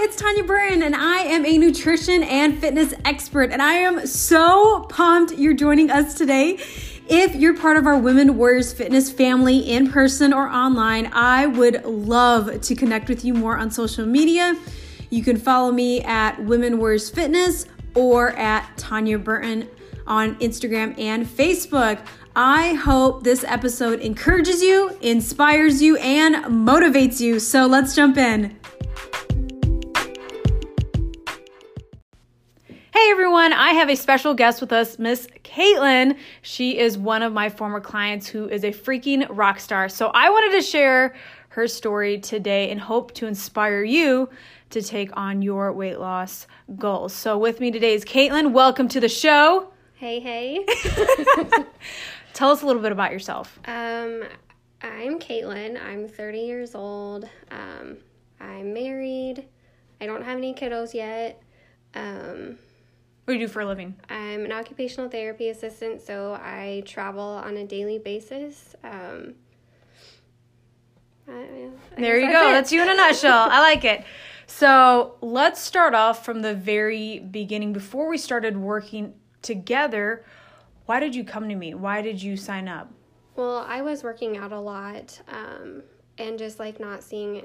it's Tanya Burton, and I am a nutrition and fitness expert. And I am so pumped you're joining us today. If you're part of our Women Warriors Fitness family in person or online, I would love to connect with you more on social media. You can follow me at Women Warriors Fitness or at Tanya Burton on Instagram and Facebook. I hope this episode encourages you, inspires you, and motivates you. So let's jump in. Hey everyone, I have a special guest with us, Miss Caitlin. She is one of my former clients who is a freaking rock star. So I wanted to share her story today and hope to inspire you to take on your weight loss goals. So with me today is Caitlin. Welcome to the show. Hey, hey. Tell us a little bit about yourself. Um, I'm Caitlin. I'm 30 years old. Um, I'm married. I don't have any kiddos yet. Um, what do you do for a living? I'm an occupational therapy assistant, so I travel on a daily basis. Um, I, I there you go. It. That's you in a nutshell. I like it. So let's start off from the very beginning. Before we started working together, why did you come to me? Why did you sign up? Well, I was working out a lot um, and just like not seeing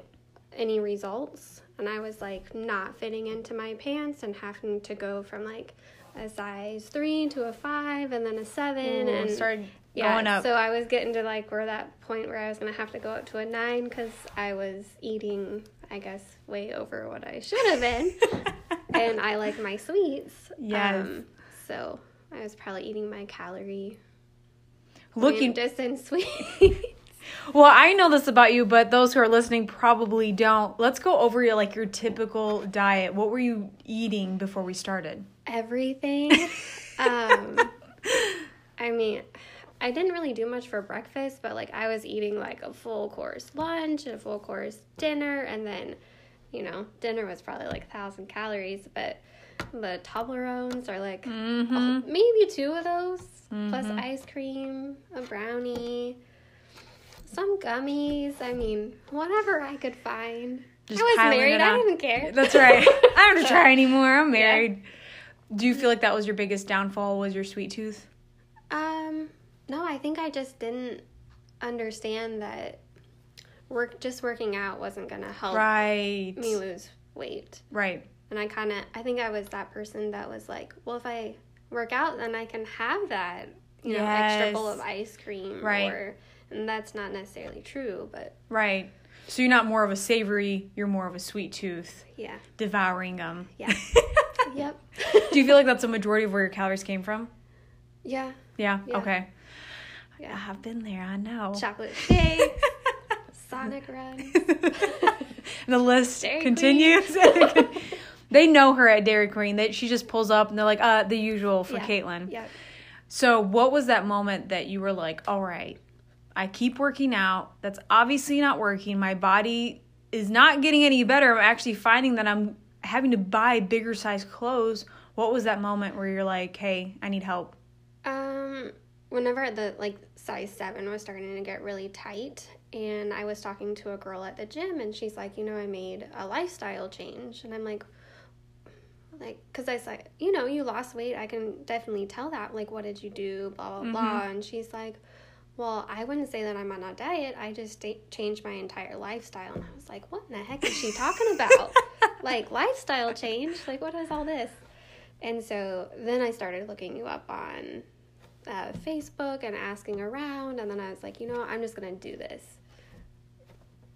any results. And I was like not fitting into my pants and having to go from like a size three to a five and then a seven Ooh, and started yeah, going up. So I was getting to like where that point where I was gonna have to go up to a nine because I was eating, I guess, way over what I should have been. and I like my sweets. Yes. Um, so I was probably eating my calorie. Looking distant sweets. well, I know this about you, but those who are listening probably don't. Let's go over your like your typical diet. What were you eating before we started? Everything. um, I mean, I didn't really do much for breakfast, but like I was eating like a full course lunch, and a full course dinner, and then, you know, dinner was probably like a thousand calories, but the Toblerones are like mm-hmm. maybe two of those mm-hmm. plus ice cream, a brownie, some gummies. I mean, whatever I could find. Just I was married. I didn't care. That's right. I don't have to try anymore. I'm married. Yeah. Do you feel like that was your biggest downfall? Was your sweet tooth? Um, no. I think I just didn't understand that work just working out wasn't gonna help right. me lose weight. Right. And I kind of, I think I was that person that was like, well, if I work out, then I can have that, you know, yes. extra bowl of ice cream. Right. Or, and that's not necessarily true, but. Right. So you're not more of a savory, you're more of a sweet tooth. Yeah. Devouring them. Yeah. yep. Do you feel like that's a majority of where your calories came from? Yeah. Yeah. yeah. Okay. Yeah. I've been there. I know. Chocolate cake. Sonic Run. the list Dairy continues. they know her at Dairy Queen. That she just pulls up and they're like, uh, the usual for yeah. Caitlin. Yeah. So what was that moment that you were like, all right, I keep working out. That's obviously not working. My body is not getting any better. I'm actually finding that I'm having to buy bigger size clothes. What was that moment where you're like, hey, I need help? Um, whenever the like size seven was starting to get really tight, and I was talking to a girl at the gym, and she's like, you know, I made a lifestyle change, and I'm like, like because i said you know you lost weight i can definitely tell that like what did you do blah blah mm-hmm. blah and she's like well i wouldn't say that i'm on a diet. I just st- changed my entire lifestyle and i was like what in the heck is she talking about? Like lifestyle change? Like what is all this? And so then i started looking you up on uh, facebook and asking around and then i was like you know i'm just gonna do this.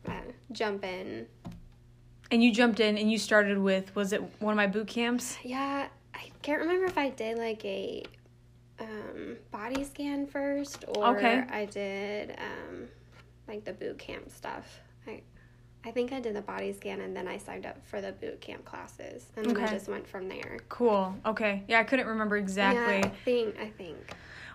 Uh, jump in. And you jumped in and you started with was it one of my boot camps? Yeah, I can't remember if I did like a um, body scan first or okay. I did um, like the boot camp stuff. I I think I did the body scan and then I signed up for the boot camp classes and then okay. I just went from there. Cool. Okay. Yeah, I couldn't remember exactly. Yeah, I think I think.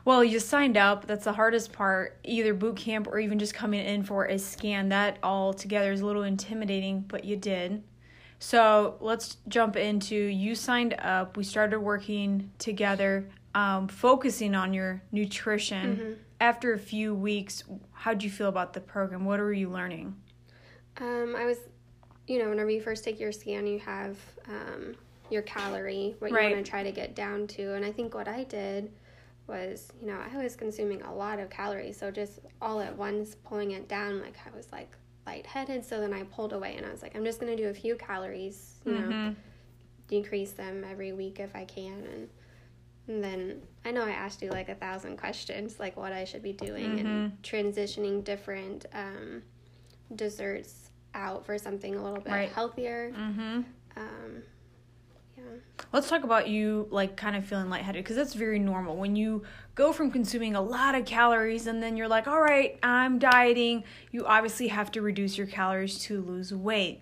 Well, you signed up. That's the hardest part. Either boot camp or even just coming in for a scan. That all together is a little intimidating, but you did. So let's jump into you signed up. We started working together, um, focusing on your nutrition. Mm-hmm. After a few weeks, how did you feel about the program? What were you learning? Um, I was you know, whenever you first take your scan, you have um, your calorie, what Right. you want to try to get down to. And I think what I did was, you know, I was consuming a lot of calories. So just all at once pulling it down, like I was like lightheaded. So then I pulled away and I was like, I'm just going to do a few calories, you know, Mhm. decrease them every week if I can. And, and then I know I asked you like a thousand questions, like what I should be doing and transitioning different um, desserts out for something a little bit Right. healthier. Mhm. Um, yeah. Let's talk about you like kind of feeling lightheaded because that's very normal. When you go from consuming a lot of calories and then you're like, all right, I'm dieting, you obviously have to reduce your calories to lose weight.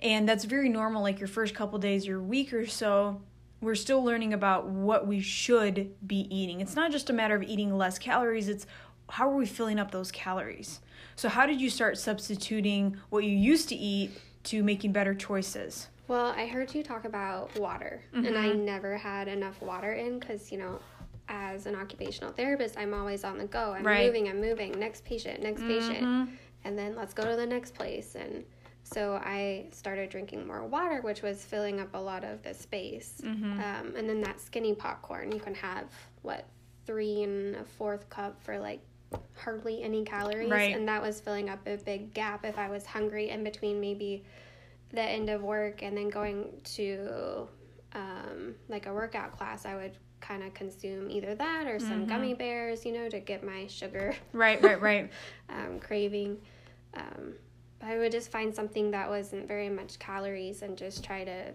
And that's very normal. Like your first couple days, your week or so, we're still learning about what we should be eating. It's not just a matter of eating less calories, it's how are we filling up those calories? So, how did you start substituting what you used to eat to making better choices? Well, I heard you talk about water, and Mm-hmm. I never had enough water in because, you know, as an occupational therapist, I'm always on the go. I'm Right. moving, I'm moving, next patient, next patient, Mhm. and then let's go to the next place. And so I started drinking more water, which was filling up a lot of the space. Mm-hmm. Um, and then that skinny popcorn, you can have, what, three and a fourth cup for like hardly any calories. Right. And that was filling up a big gap if I was hungry in between maybe the end of work and then going to um, like a workout class. I would kind of consume either that or some gummy bears, you know, to get my sugar Right, right, right. um, craving. Um, I would just find something that wasn't very much calories and just try to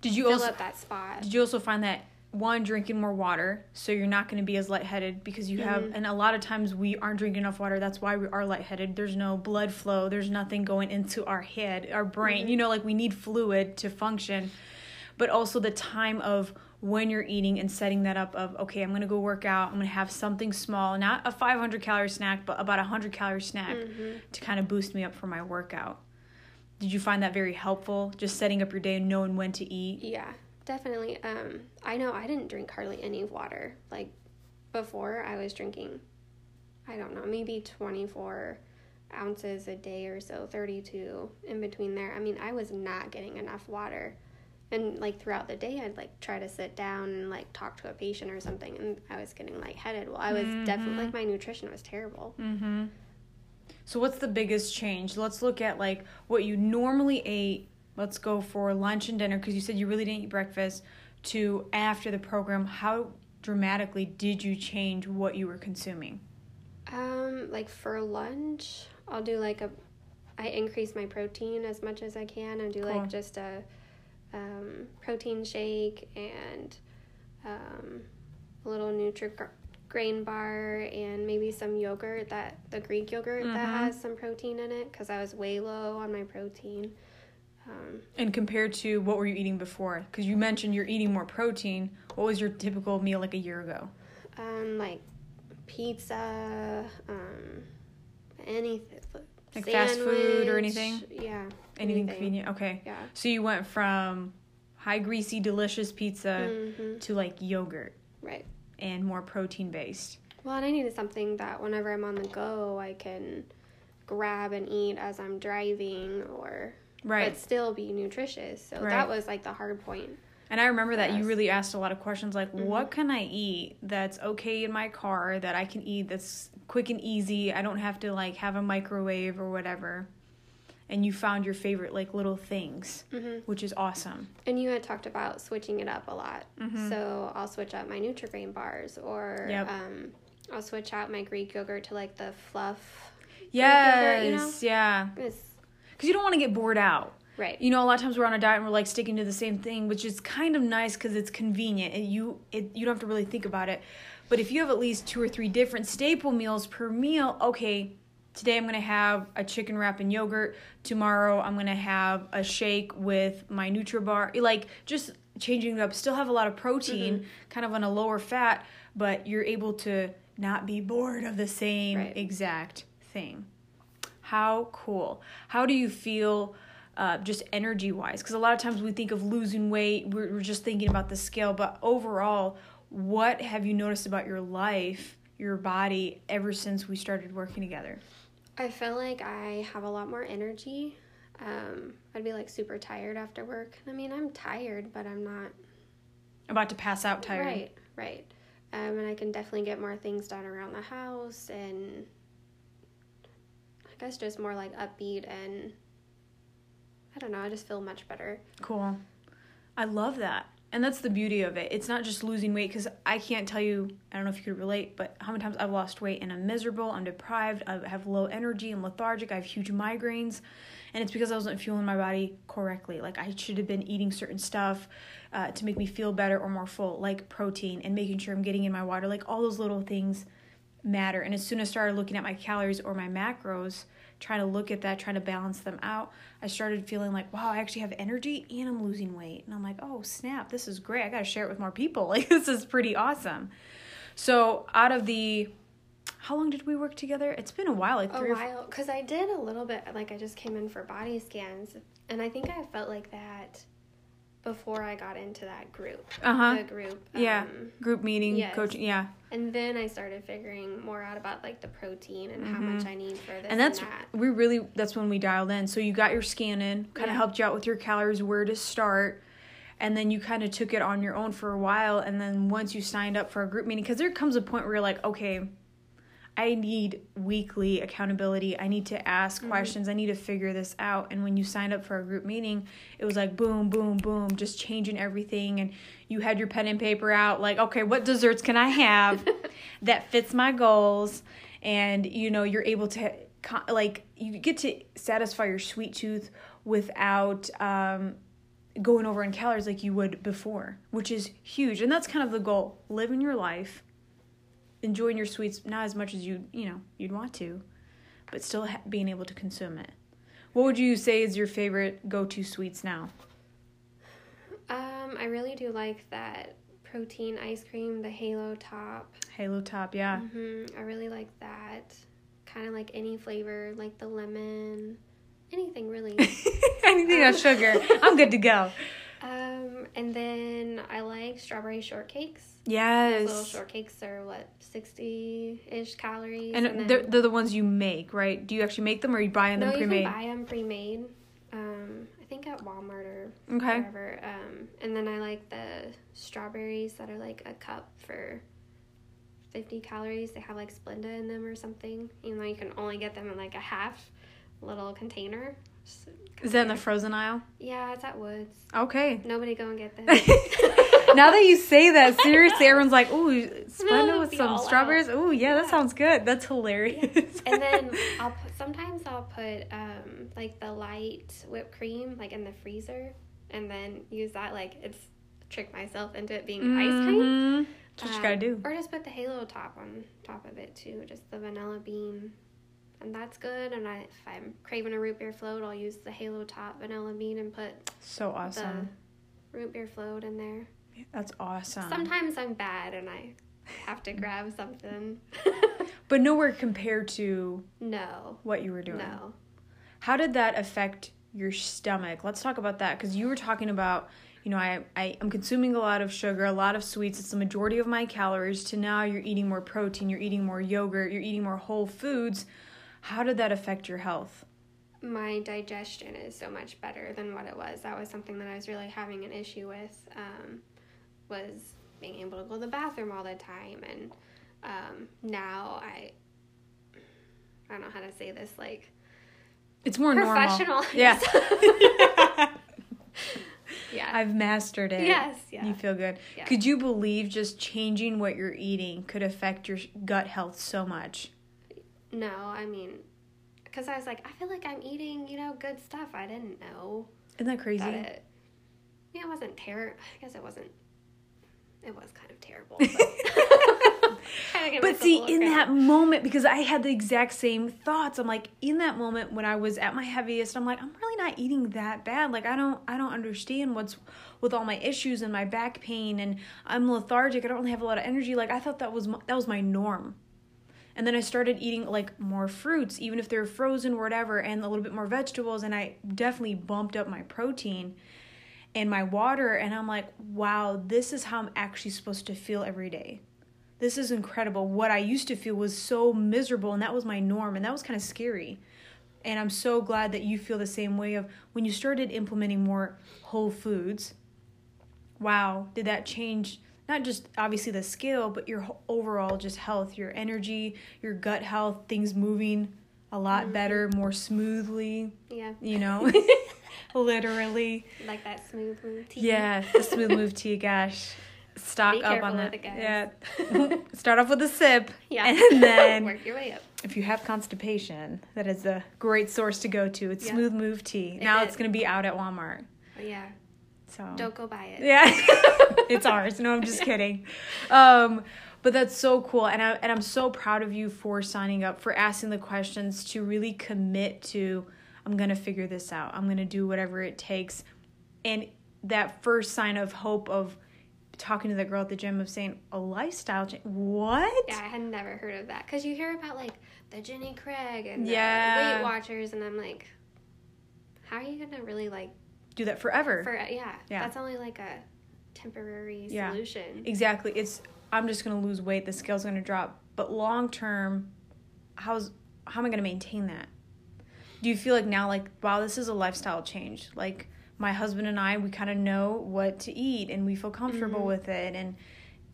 Did you fill also up that spot. did you also find that one drinking more water so you're not going to be as lightheaded because you have mm-hmm. and a lot of times we aren't drinking enough water that's why we are lightheaded. There's no blood flow there's nothing going into our head our brain mm-hmm. you know like we need fluid to function. But also the time of when you're eating and setting that up of okay i'm to go work out i'm to have something small not a 500 calorie snack but about a 100 calorie snack to kind of boost me up for my workout did you find that very helpful just setting up your day and knowing when to eat Yeah, definitely. Um, I know I didn't drink hardly any water. Like before, I was drinking, I don't know, maybe 24 ounces a day or so, 32 in between there. I mean, I was not getting enough water. And like throughout the day, I'd like try to sit down and like talk to a patient or something, and I was getting lightheaded. Well, I was definitely like my nutrition was terrible. Mm-hmm. So what's the biggest change? Let's look at like what you normally ate. Let's go for lunch and dinner because you said you really didn't eat breakfast. To after the program, how dramatically did you change what you were consuming? Um, like for lunch, I'll do like a, I increase my protein as much as I can and do Cool. like just a, um, protein shake and, um, a little Nutri-Grain bar and maybe some yogurt that the Greek yogurt that Mhm. has some protein in it because I was way low on my protein. Um, And compared to what were you eating before? Because you mentioned you're eating more protein. What was your typical meal like a year ago? um, like pizza, um, anything. Like fast food or anything? Yeah. Anything convenient? Okay. Yeah. So you went from high greasy delicious pizza hmm to like yogurt Right. and more protein based. Well, and I needed something that whenever I'm on the go, I can grab and eat as I'm driving or Right. but still be nutritious. So Right. that was like the hard point. And I remember that you really asked a lot of questions like, Mm-hmm. what can I eat that's okay in my car that I can eat that's quick and easy? I don't have to like have a microwave or whatever. And you found your favorite like little things, hmm which is awesome. And you had talked about switching it up a lot. So I'll switch out my Nutri-Grain bars or Mm-hmm. Yep. um, I'll switch out my Greek yogurt to like the fluff. Yes, yogurt, you know? yeah. Because you don't want to get bored out. right. You know, a lot of times we're on a diet and we're like sticking to the same thing, which is kind of nice because it's convenient and you it, you don't have to really think about it. But if you have at least two or three different staple meals per meal, okay, today I'm gonna have a chicken wrap and yogurt. Tomorrow I'm gonna have a shake with my NutriBar. Like just changing it up. Still have a lot of protein, kind of on a lower fat, but you're able to not be bored of the same Right. exact thing. How cool. How do you feel uh, just energy wise? Because a lot of times we think of losing weight, we're, we're just thinking about the scale, but overall, what have you noticed about your life, your body, ever since we started working together? I feel like I have a lot more energy. Um, I'd be like super tired after work. I mean, I'm tired, but I'm not About to pass out tired. right, right. Um, and I can definitely get more things done around the house and I guess just more like upbeat and I don't know, I just feel much better. Cool. I love that. And that's the beauty of it. It's not just losing weight because I can't tell you, I don't know if you could relate, but how many times I've lost weight and I'm miserable, I'm deprived, I have low energy, I'm lethargic, I have huge migraines. And it's because I wasn't fueling my body correctly. Like I should have been eating certain stuff uh, to make me feel better or more full, like protein and making sure I'm getting in my water. Like all those little things matter. And as soon as I started looking at my calories or my macros, trying to look at that, trying to balance them out, I started feeling like, wow, I actually have energy and I'm losing weight. And I'm like, oh, snap, this is great. I got to share it with more people. Like, this is pretty awesome. So, out of the, how long did we work together? It's been a while, like A three or while, because I did a little bit, like I just came in for body scans, and I think I felt like that before I got into that group. Uh-huh. The group. Yeah. um, group meeting, Yes. coaching. Yeah. And then I started figuring more out about like the protein and how much I need for this Mm-hmm. and that's that. we really that's when we dialed in so you got your scan in kind of Yeah. helped you out with your calories where to start and then you kind of took it on your own for a while and then once you signed up for a group meeting because there comes a point where you're like okay i need weekly accountability. I need to ask Mm-hmm. questions. I need to figure this out. And when you signed up for a group meeting it was like boom boom boom just changing everything. And you had your pen and paper out like okay what desserts can i have that fits my goals? And you know you're able to like you get to satisfy your sweet tooth without um, going over in calories like you would before which is huge. And that's kind of the goal. Living your life enjoying your sweets not as much as you you know you'd want to but still ha- being able to consume it what would you say is your favorite go-to sweets now Um, I really do like that protein ice cream, the Halo top. halo top yeah hmm I really like that. Kind of like any flavor, like the lemon, anything really. anything that's sugar i'm good to go um, and then I like strawberry shortcakes. yes Little shortcakes are what sixty ish calories, and, then- they're, they're the ones you make right do you actually make them or you buy them no, pre-made You can buy them pre-made. Um, I think at Walmart or okay wherever. Um, and then I like the strawberries that are like a cup for 50 calories. They have like Splenda in them or something. Even though you can only get them in like a half little container. Is that in the frozen aisle Yeah, it's at Woods. okay Nobody go and get them. now that you say that, seriously, everyone's like, "Ooh, Splenda No, with some strawberries." Ooh, yeah, that sounds good. That's hilarious. and then I'll put, sometimes I'll put um, like the light whipped cream like in the freezer and then use that like it's trick myself into it being ice cream. Mhm. That's what you Um, gotta do. Or just put the halo top on top of it too, just the vanilla bean. And that's good. And I, if I'm craving a root beer float, I'll use the halo top vanilla bean and put So awesome. root beer float in there. That's awesome. Sometimes I'm bad and I have to grab something. but nowhere compared to no, what you were doing. no. How did that affect your stomach? Let's talk about that because you were talking about, you know, I, I am consuming a lot of sugar, a lot of sweets. It's the majority of my calories. To now, you're eating more protein, you're eating more yogurt, you're eating more whole foods. How did that affect your health? My digestion is so much better than what it was. That was something that I was really having an issue with. Um, was being able to go to the bathroom all the time, and um, now I. I don't know how to say this like It's more professional. normal. Yeah. yeah. I've mastered it. yes. Yeah. You feel good. Yeah. Could you believe just changing what you're eating could affect your gut health so much? No, I mean, because I was like, I feel like I'm eating, you know, good stuff. I didn't know Isn't that crazy? that it. Yeah, it wasn't terrible. I guess it wasn't. It was kind of terrible. But, But see, in credit. that moment, because I had the exact same thoughts, I'm like, in that moment when I was at my heaviest, I'm like, I'm really not eating that bad. Like, I don't, I don't understand what's with all my issues and my back pain, and I'm lethargic. I don't really have a lot of energy. Like, I thought that was that was my norm. And then I started eating like more fruits, even if they're frozen or whatever, and a little bit more vegetables. And I definitely bumped up my protein and my water. And I'm like, wow, this is how I'm actually supposed to feel every day. This is incredible. What I used to feel was so miserable, and that was my norm, and that was kind of scary. And I'm so glad that you feel the same way of when you started implementing more whole foods. Wow, did that change not just obviously the scale, but your overall just health, your energy, your gut health, things moving a lot mm-hmm. better, more smoothly, Yeah. you know? Literally. Like that smooth move tea. Yeah, the smooth move tea, gosh. Stock Be up on that. it. Yeah. Start off with a sip. Yeah. And then work your way up. if you have constipation, that is a great source to go to. It's Yeah. Smooth Move Tea. now is. it's going to be out at Walmart. Oh, yeah. So Don't go buy it. yeah, it's ours. No, I'm just kidding. Um, but that's so cool, and I and I'm so proud of you for signing up, for asking the questions, to really commit to. I'm gonna figure this out. I'm gonna do whatever it takes, and that first sign of hope of talking to the girl at the gym of saying a lifestyle change. What? Yeah, I had never heard of that because you hear about like the Jenny Craig and Yeah. the Weight Watchers, and I'm like, how are you gonna really like Do that forever. for yeah? Yeah. That's only like a temporary Yeah. solution. Exactly. It's I'm just gonna lose weight. The scale's gonna drop. But long term, how's how am I gonna maintain that? Do you feel like now, like wow, this is a lifestyle change? Like my husband and I, we kind of know what to eat and we feel comfortable Mm-hmm. with it. And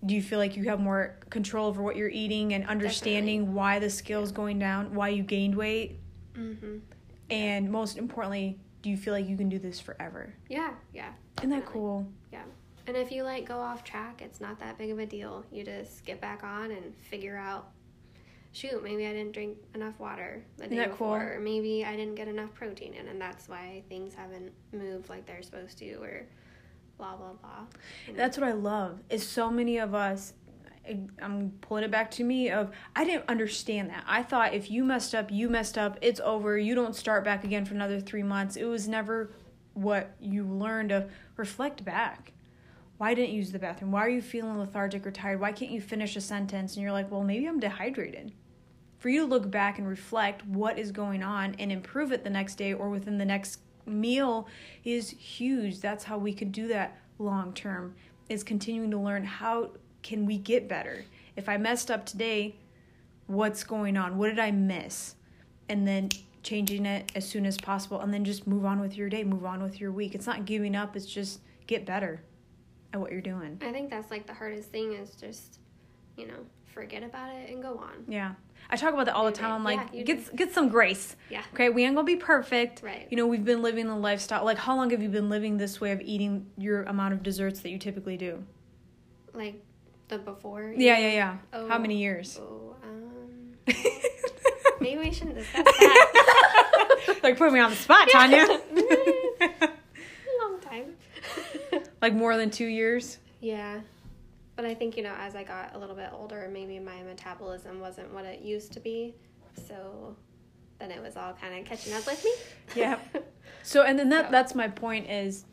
do you feel like you have more control over what you're eating and understanding why the scale's going down, why you gained weight, Mm-hmm. and most importantly, do you feel like you can do this forever? Yeah, yeah. Isn't that cool? Yeah. And if you like go off track, it's not that big of a deal. You just get back on and figure out shoot, maybe I didn't drink enough water the day that cool? before, or maybe I didn't get enough protein in, and that's why things haven't moved like they're supposed to, or blah blah blah. You know? That's what I love. Is so many of us. I'm pulling it back to me. Of I didn't understand that. I thought if you messed up, you messed up. It's over. You don't start back again for another three months. It was never what you learned to reflect back. Why didn't you use the bathroom? Why are you feeling lethargic or tired? Why can't you finish a sentence? And you're like, well, maybe I'm dehydrated. For you to look back and reflect what is going on and improve it the next day or within the next meal is huge. That's how we could do that long term. Is continuing to learn how can we get better. If I messed up today, what's going on? What did I miss? And then changing it as soon as possible and then just move on with your day, move on with your week. It's not giving up, it's just get better at what you're doing. I think that's like the hardest thing is just, you know, forget about it and go on. Yeah. I talk about that all the time. I'm like, Yeah, get get some grace. Yeah. Okay, we ain't gonna be perfect. Right. You know, we've been living the lifestyle. Like, how long have you been living this way of eating your amount of desserts that you typically do? Like the before. Yeah, yeah, yeah. How Oh. many years? Oh, um, maybe we shouldn't discuss that. like, put me on the spot, Tanya. Long time. like more than two years. Yeah. But I think, you know, as I got a little bit older, maybe my metabolism wasn't what it used to be. So then it was all kind of catching up with me. Yeah. So, and then that So- that's my point is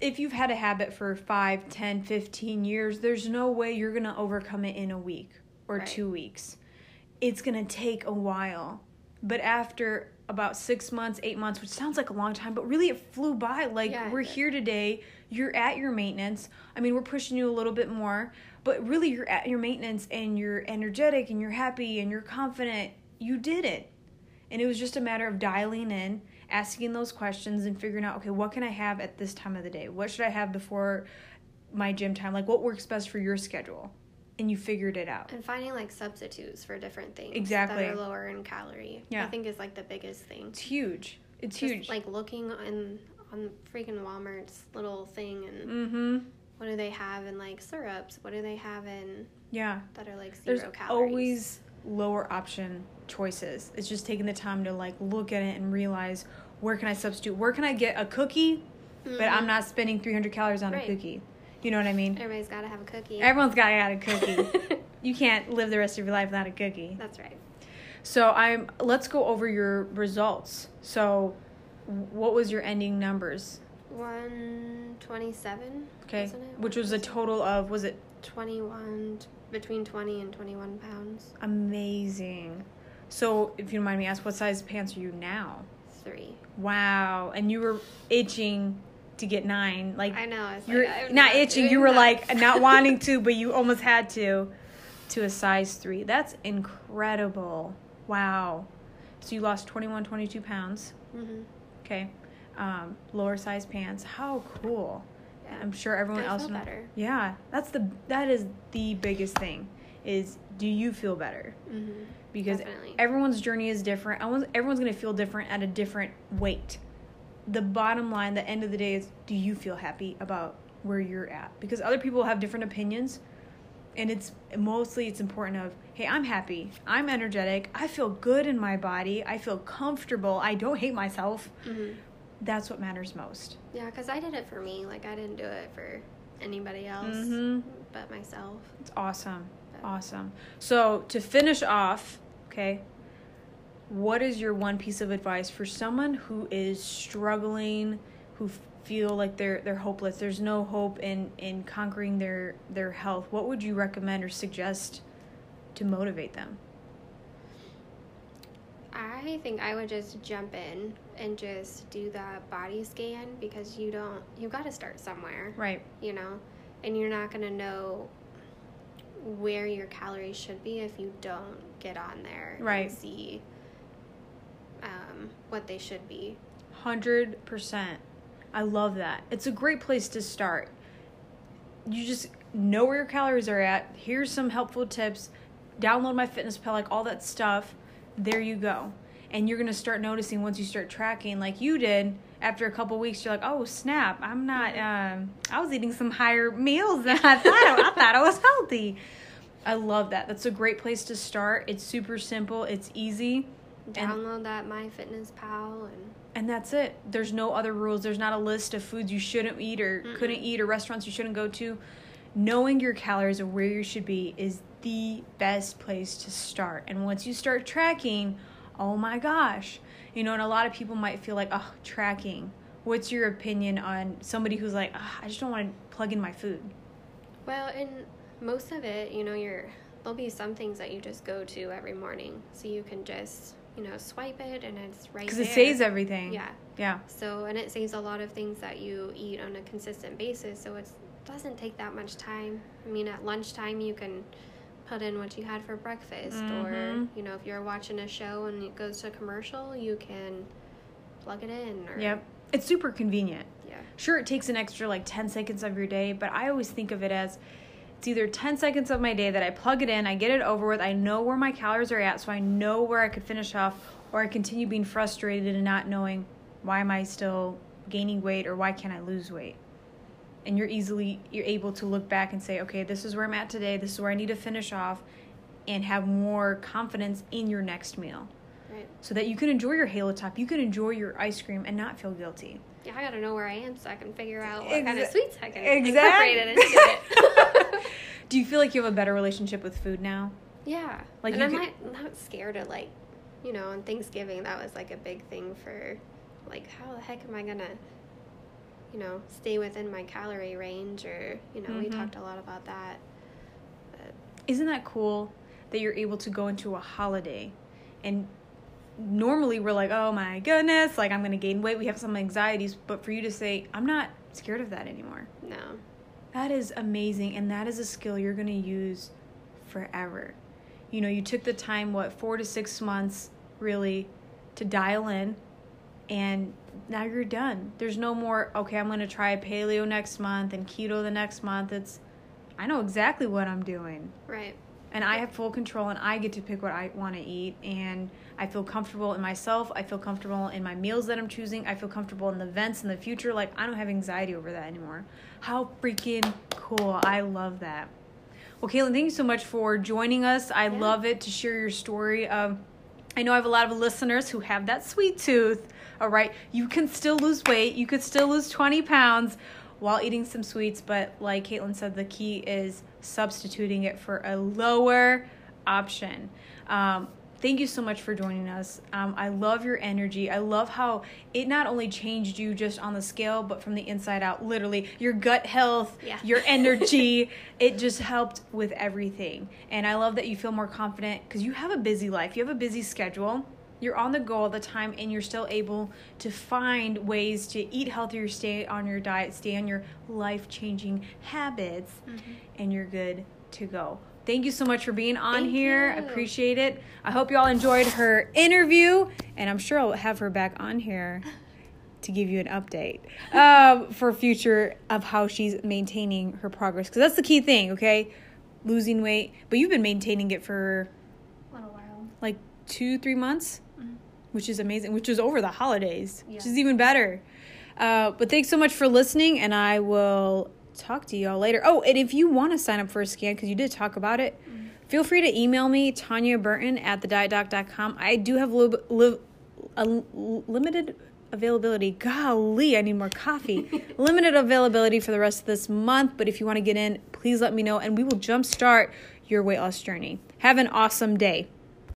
if you've had a habit for 5, 10, 15 years, there's no way you're going to overcome it in a week or Right. 2 weeks. It's going to take a while. But after about 6 months, 8 months, which sounds like a long time, but really it flew by. Like Yeah, we're here today, you're at your maintenance. I mean, we're pushing you a little bit more, but really you're at your maintenance and you're energetic and you're happy and you're confident. You did it. And it was just a matter of dialing in, asking those questions, and figuring out, okay, what can I have at this time of the day? What should I have before my gym time? Like, what works best for your schedule? And you figured it out. And finding like substitutes for different things Exactly. that are lower in calorie. Yeah. I think is like the biggest thing. It's huge. It's Just, huge. Like looking on on freaking Walmart's little thing and mm-hmm. what do they have in like syrups? What do they have in Yeah. that are like 0 There's calories? always lower option choices. It's just taking the time to like look at it and realize where can I substitute? Where can I get a cookie, but I'm not spending 300 calories on Mm-hmm. Right. a cookie? You know what I mean? Everybody's got to have a cookie. Everyone's got to have a cookie. you can't live the rest of your life without a cookie. That's right. So I'm let's go over your results. So what was your ending numbers? 127. Okay. Which was a total of was it 21 between 20 and 21 pounds. amazing. So if you don't mind me ask what size pants are you now? 3. Wow. And you were itching to get 9 like I know. It's you're like, not itching, you were that. like not wanting to, but you almost had to to a size 3. That's incredible. Wow. So you lost 21, 22 pounds. Mm-hmm. Okay. Um, lower size pants. How cool. Yeah. I'm sure everyone I else feel better. Yeah, that's the that is the biggest thing. Is do you feel better? Mm-hmm. Because Definitely. everyone's journey is different. Everyone's, everyone's gonna feel different at a different weight. The bottom line, the end of the day, is do you feel happy about where you're at? Because other people have different opinions, and it's mostly it's important of hey, I'm happy, I'm energetic, I feel good in my body, I feel comfortable, I don't hate myself. Mm-hmm. That's what matters most. Yeah, because I did it for me. Like I didn't do it for anybody else Mhm. but myself. It's awesome. Awesome. So, to finish off, okay, what is your one piece of advice for someone who is struggling, who feel like they're they're hopeless. There's no hope in in conquering their their health. What would you recommend or suggest to motivate them? I think I would just jump in and just do that body scan because you don't you got to start somewhere, Right. you know, and you're not gonna know where your calories should be if you don't get on there Right. and see um, what they should be. Hundred percent. I love that. It's a great place to start. You just know where your calories are at. Here's some helpful tips. Download MyFitnessPal, like all that stuff. There you go. And you're gonna start noticing once you start tracking, like you did. After a couple weeks, you're like, "Oh snap! I'm not. Um, I was eating some higher meals than I thought. I thought I was healthy." I love that. That's a great place to start. It's super simple. It's easy. And- Download that MyFitnessPal and and that's it. There's no other rules. There's not a list of foods you shouldn't eat or couldn't eat or restaurants you shouldn't go to. Knowing your calories and where you should be is the best place to start. And once you start tracking, oh my gosh. You know, and a lot of people might feel like, oh, tracking. What's your opinion on somebody who's like, oh, I just don't want to plug in my food? Well, and most of it, you know, you're there'll be some things that you just go to every morning, so you can just you know swipe it and it's right Because it saves everything. Yeah. Yeah. So and it saves a lot of things that you eat on a consistent basis. So it doesn't take that much time. I mean, at lunchtime you can put in what you had for breakfast, or Mhm. you know, if you're watching a show and it goes to commercial, you can plug it in. Or, Yep. It's super convenient. Yeah. Sure, it takes an extra like 10 seconds of your day, but I always think of it as it's either 10 seconds of my day that I plug it in, I get it over with, I know where my calories are at, so I know where I could finish off, or I continue being frustrated and not knowing why am I still gaining weight or why can't I lose weight. And you're easily you're able to look back and say, okay, this is where I'm at today, this is where I need to finish off and have more confidence in your next meal. Right. So that you can enjoy your Halo Top, you can enjoy your ice cream and not feel guilty. Yeah, I gotta know where I am so I can figure out what kind of sweets I can Exactly. incorporate it into it. Do you feel like you have a better relationship with food now? yeah. Like and I'm could- not, not scared of like, you know, on Thanksgiving that was like a big thing for, like, how the heck am I gonna, you know, stay within my calorie range or you know we Mhm. talked a lot about that. But Isn't that cool that you're able to go into a holiday and normally we're like, oh my goodness, like I'm gonna gain weight, we have some anxieties, but for you to say, I'm not scared of that anymore. no. That is amazing and that is a skill you're gonna use forever. You know, you took the time, what, four to six months really to dial in and now you're done. There's no more, okay, I'm gonna try paleo next month and keto the next month. It's I know exactly what I'm doing. Right. and I have full control and I get to pick what I want to eat and I feel comfortable in myself. I feel comfortable in my meals that I'm choosing. I feel comfortable in the events in the future. Like I don't have anxiety over that anymore. How freaking cool. I love that. Well, Caitlin, thank you so much for joining us. I Yeah. love it to share your story. Um, I know I have a lot of listeners who have that sweet tooth. All right, you can still lose weight. You could still lose 20 pounds while eating some sweets, but like Caitlin said, the key is substituting it for a lower option. Um, thank you so much for joining us. Um, I love your energy. I love how it not only changed you just on the scale, but from the inside out. Literally, your gut health, Yeah. your energy. it just helped with everything. And I love that you feel more confident because you have a busy life. You have a busy schedule. You're on the go all the time, and you're still able to find ways to eat healthier, stay on your diet, stay on your life changing habits, and you're good to go. thank you so much for being on Thank here. you. Appreciate it. I hope you all enjoyed her interview, and I'm sure I'll have her back on here to give you an update um, for future of how she's maintaining her progress. Because that's the key thing, okay? Losing weight, but you've been maintaining it for a while. like two, three months, which is amazing, which is over the holidays, which is even better. Uh, but thanks so much for listening, and I will talk to y'all later. Oh, and if you want to sign up for a scan, because you did talk about it, feel free to email me, Tanya Burton at thedietdoc.com. I do have li- li- a l- limited availability. Golly, I need more coffee. limited availability for the rest of this month, but if you want to get in, please let me know, and we will jumpstart your weight loss journey. Have an awesome day.